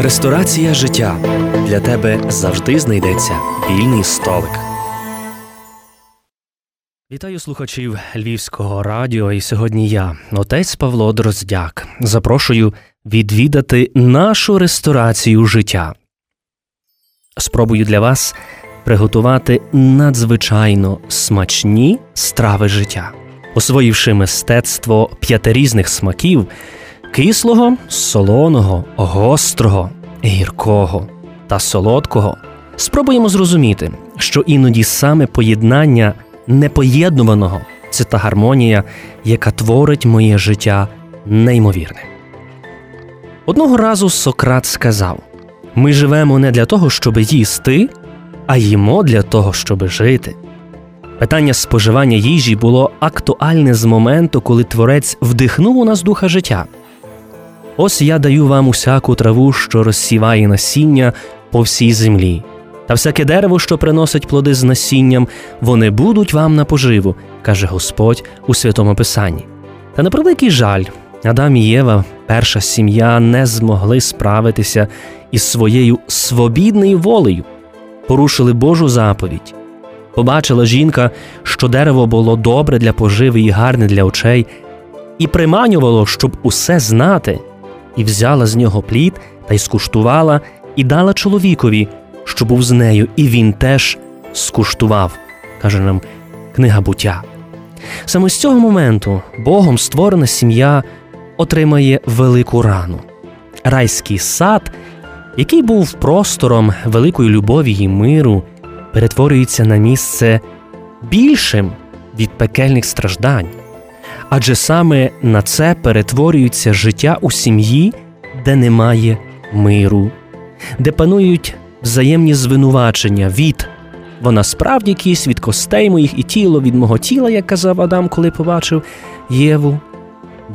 Ресторація життя для тебе завжди знайдеться вільний столик. Вітаю слухачів Львівського радіо. І сьогодні я, отець Павло Дроздяк, запрошую відвідати нашу ресторацію життя. Спробую для вас приготувати надзвичайно смачні страви життя, освоївши мистецтво п'ятирізних смаків кислого, солоного, гострого, гіркого та солодкого. Спробуємо зрозуміти, що іноді саме поєднання непоєднуваного це та гармонія, яка творить моє життя неймовірне. Одного разу Сократ сказав: ми живемо не для того, щоб їсти, а їмо для того, щоб жити. Питання споживання їжі було актуальне з моменту, коли творець вдихнув у нас духа життя. Ось я даю вам усяку траву, що розсіває насіння по всій землі, та всяке дерево, що приносить плоди з насінням, вони будуть вам на поживу, каже Господь у святому Писанні. Та на превеликий жаль, Адам і Єва, перша сім'я, не змогли справитися із своєю свобідною волею, порушили Божу заповідь. Побачила жінка, що дерево було добре для поживи і гарне для очей, і приманювало, щоб усе знати, і взяла з нього плід та й скуштувала, і дала чоловікові, що був з нею, і він теж скуштував, каже нам книга буття. Саме з цього моменту Богом створена сім'я отримає велику рану. Райський сад, який був простором великої любові і миру, перетворюється на місце більшим від пекельних страждань. Адже саме на це перетворюється життя у сім'ї, де немає миру, де панують взаємні звинувачення від вона справді якісь від костей моїх і тіло від мого тіла, як казав Адам, коли побачив Єву,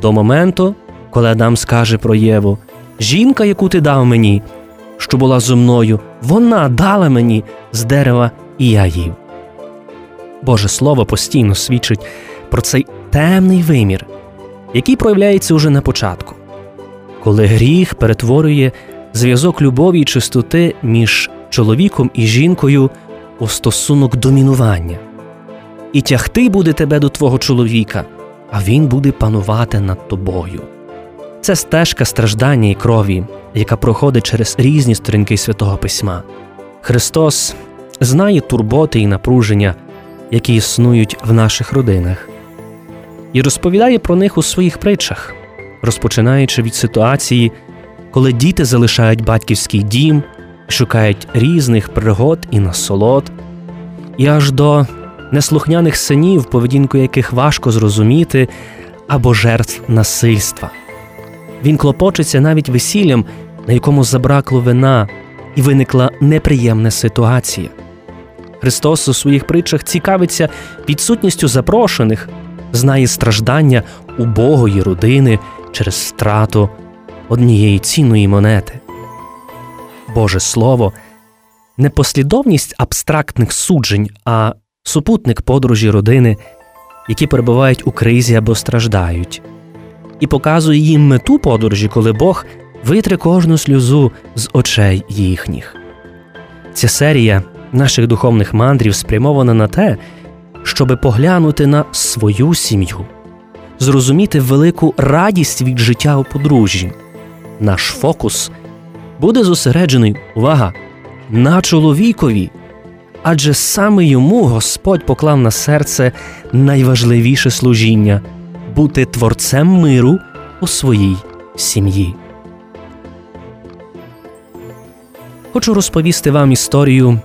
до моменту, коли Адам скаже про Єву: Жінка, яку ти дав мені, що була зо мною, вона дала мені з дерева, і я їв. Боже Слово постійно свідчить про цей темний вимір, який проявляється уже на початку, коли гріх перетворює зв'язок любові і чистоти між чоловіком і жінкою у стосунок домінування. І тягти буде тебе до твого чоловіка, а він буде панувати над тобою. Це стежка страждання і крові, яка проходить через різні сторінки святого письма. Христос знає турботи і напруження, які існують в наших родинах, і розповідає про них у своїх притчах, розпочинаючи від ситуації, коли діти залишають батьківський дім, шукають різних пригод і насолод, і аж до неслухняних синів, поведінку яких важко зрозуміти, або жертв насильства. Він клопочеться навіть весіллям, на якому забракло вина, і виникла неприємна ситуація. Христос у своїх притчах цікавиться відсутністю запрошених, знає страждання убогої родини через страту однієї цінної монети. Боже Слово не послідовність абстрактних суджень, а супутник подорожі родини, які перебувають у кризі або страждають, і показує їм мету подорожі, коли Бог витре кожну сльозу з очей їхніх. Ця серія наших духовних мандрів спрямована на те, щоби поглянути на свою сім'ю, зрозуміти велику радість від життя у подружжі. Наш фокус буде зосереджений увага на чоловікові, адже саме йому Господь поклав на серце найважливіше служіння бути творцем миру у своїй сім'ї. Хочу розповісти вам історію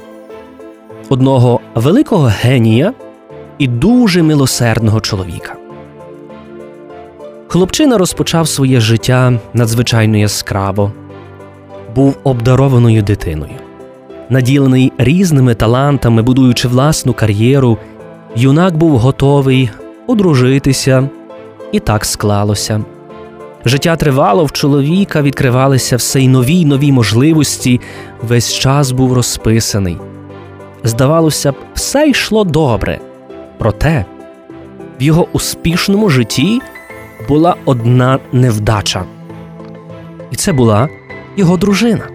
одного великого генія і дуже милосердного чоловіка. Хлопчина розпочав своє життя надзвичайно яскраво, був обдарованою дитиною. Наділений різними талантами, будуючи власну кар'єру, юнак був готовий одружитися, і так склалося. Життя тривало, в чоловіка відкривалися все й нові й нові можливості, весь час був розписаний. Здавалося б, все йшло добре, проте в його успішному житті була одна невдача. І це була його дружина.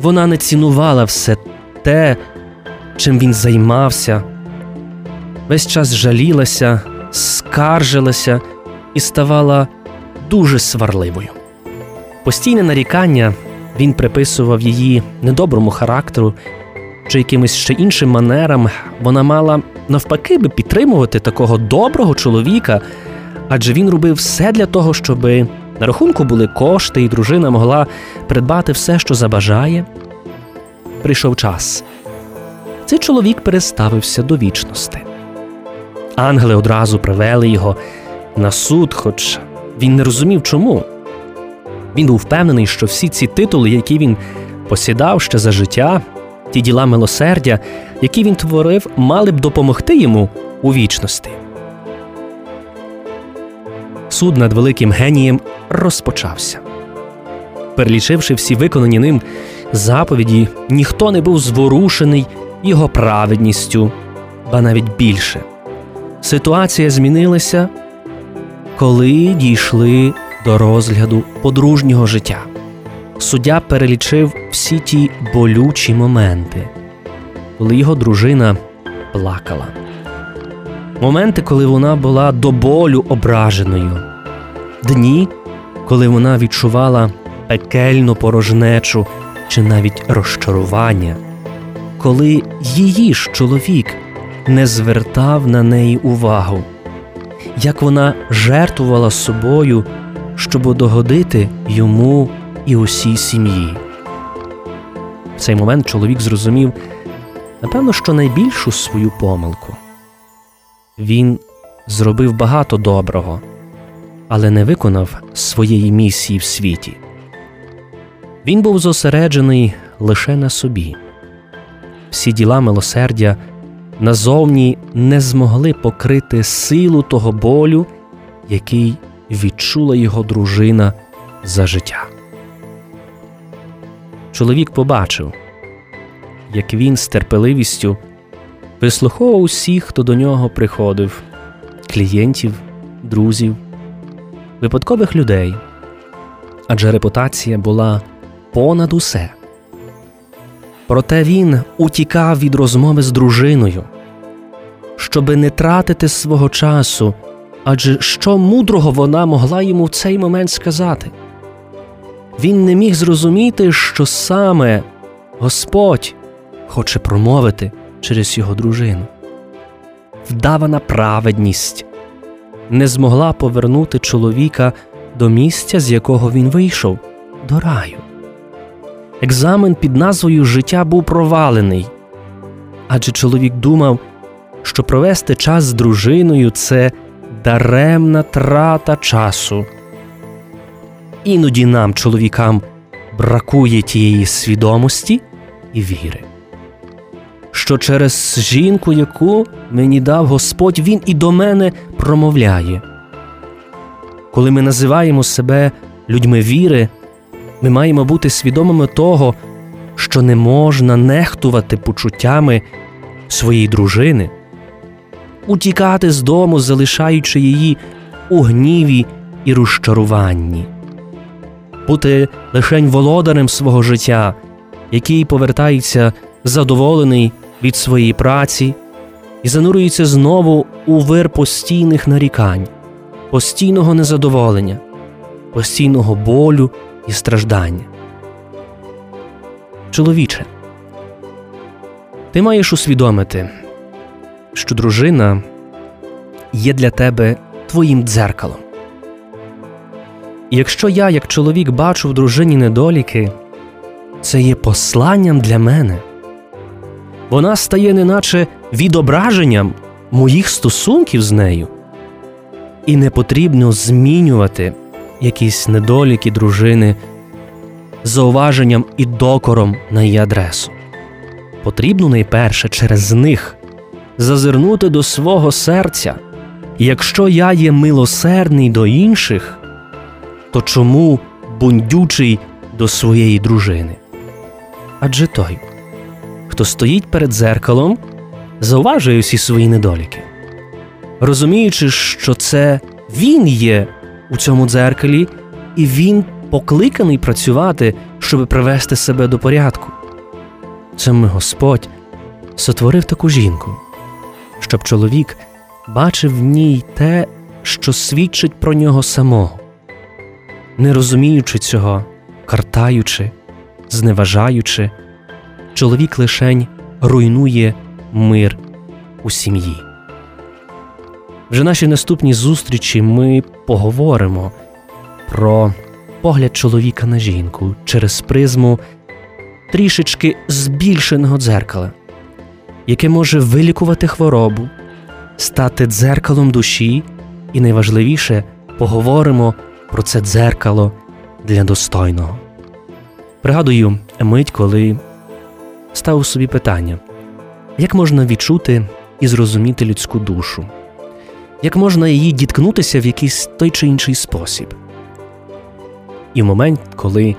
Вона не цінувала все те, чим він займався, весь час жалілася, скаржилася і ставала дуже сварливою. Постійне нарікання він приписував її недоброму характеру чи якимось ще іншим манерам. Вона мала навпаки би підтримувати такого доброго чоловіка, адже він робив все для того, щоб на рахунку були кошти, і дружина могла придбати все, що забажає. Прийшов час. Цей чоловік переставився до вічності. Ангели одразу привели його на суд, хоч він не розумів чому. Він був впевнений, що всі ці титули, які він посідав ще за життя, ті діла милосердя, які він творив, мали б допомогти йому у вічності. Суд над великим генієм розпочався. Перелічивши всі виконані ним заповіді, ніхто не був зворушений його праведністю, ба навіть більше. Ситуація змінилася, коли дійшли до розгляду подружнього життя. Суддя перелічив всі ті болючі моменти, коли його дружина плакала. Моменти, коли вона була до болю ображеною, дні, коли вона відчувала пекельну порожнечу чи навіть розчарування, коли її ж чоловік не звертав на неї увагу, як вона жертвувала собою, щоб догодити йому і усій сім'ї. В цей момент чоловік зрозумів, напевно, що найбільшу свою помилку. Він зробив багато доброго, але не виконав своєї місії в світі. Він був зосереджений лише на собі. Всі діла милосердя назовні не змогли покрити силу того болю, який відчула його дружина за життя. Чоловік побачив, як він з терпеливістю вислуховував усіх, хто до нього приходив клієнтів, друзів, випадкових людей, адже репутація була понад усе. Проте він утікав від розмови з дружиною, щоби не тратити свого часу, адже що мудрого вона могла йому в цей момент сказати. Він не міг зрозуміти, що саме Господь хоче промовити через його дружину. Вдавана праведність не змогла повернути чоловіка до місця, з якого він вийшов, до раю. Екзамен під назвою Життя був провалений, адже чоловік думав, що провести час з дружиною це даремна трата часу. Іноді нам, чоловікам, бракує тієї свідомості і віри, що через жінку, яку мені дав Господь, Він і до мене промовляє. Коли ми називаємо себе людьми віри, ми маємо бути свідомими того, що не можна нехтувати почуттями своєї дружини, утікати з дому, залишаючи її у гніві і розчаруванні, бути лишень володарем свого життя, який повертається задоволений від своєї праці і занурюється знову у вир постійних нарікань, постійного незадоволення, постійного болю і страждання. Чоловіче, ти маєш усвідомити, що дружина є для тебе твоїм дзеркалом. Якщо я, як чоловік, бачу в дружині недоліки, це є посланням для мене. Вона стає неначе відображенням моїх стосунків з нею, і не потрібно змінювати якісь недоліки дружини зауваженням і докором на її адресу. Потрібно найперше через них зазирнути до свого серця. Якщо я є милосердний до інших, то чому бундючий до своєї дружини? Адже той, хто стоїть перед дзеркалом, зауважує всі свої недоліки, розуміючи, що це він є у цьому дзеркалі, і він покликаний працювати щоб привести себе до порядку. Саме Господь сотворив таку жінку, щоб чоловік бачив в ній те, що свідчить про нього самого, не розуміючи цього, картаючи, зневажаючи, чоловік лишень руйнує мир у сім'ї. Вже наші наступні зустрічі ми поговоримо про погляд чоловіка на жінку через призму трішечки збільшеного дзеркала, яке може вилікувати хворобу, стати дзеркалом душі, і найважливіше поговоримо про це дзеркало для достойного. Пригадую мить, коли ставив собі питання, як можна відчути і зрозуміти людську душу, як можна її діткнутися в якийсь той чи інший спосіб. І в момент, коли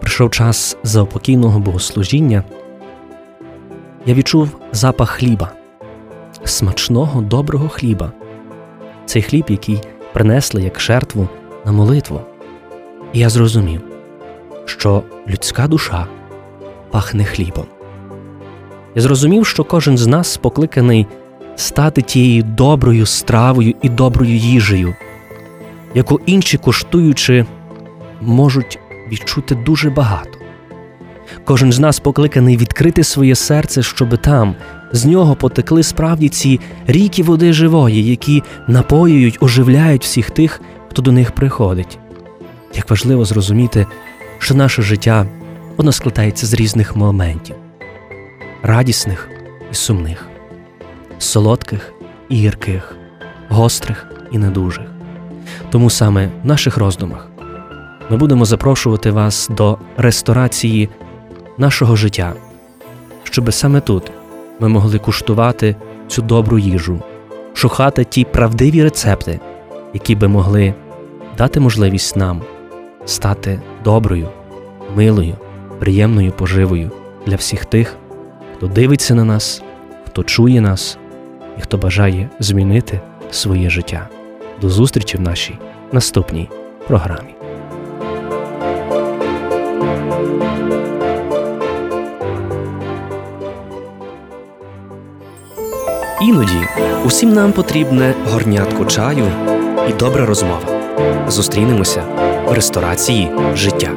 прийшов час заопокійного богослужіння, я відчув запах хліба, смачного доброго хліба, цей хліб, який принесли як жертву на молитву. І я зрозумів, що людська душа пахне хлібом. Я зрозумів, що кожен з нас покликаний стати тією доброю стравою і доброю їжею, яку інші коштуючи можуть відчути дуже багато. Кожен з нас покликаний відкрити своє серце, щоби там з нього потекли справді ці ріки води живої, які напоюють, оживляють всіх тих, хто до них приходить. Як важливо зрозуміти, що наше життя воно складається з різних моментів радісних і сумних, солодких і гірких, гострих і недужих. Тому саме в наших роздумах ми будемо запрошувати вас до ресторації нашого життя, щоб саме тут ми могли куштувати цю добру їжу, шукати ті правдиві рецепти, які би могли дати можливість нам стати доброю, милою, приємною поживою для всіх тих, хто дивиться на нас, хто чує нас і хто бажає змінити своє життя. До зустрічі в нашій наступній програмі. Іноді усім нам потрібне горнятко чаю і добра розмова. Зустрінемося в ресторації життя.